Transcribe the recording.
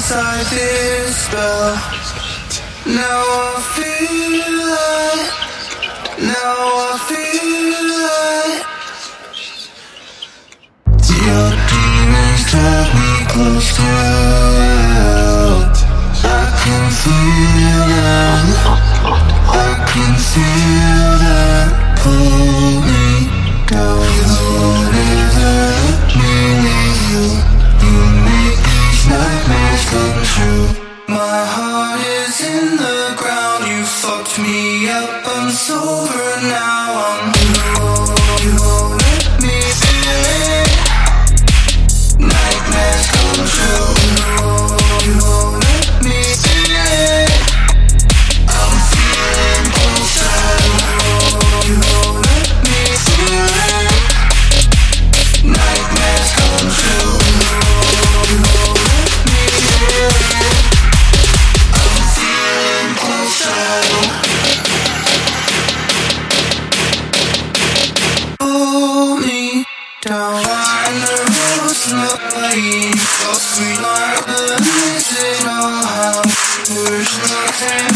inside this spell. Now I feel like, now I feel like your demons drag me close to in the ground. You fucked me up. I'm sober now. I'm be so sweet My love is in all out There's nothing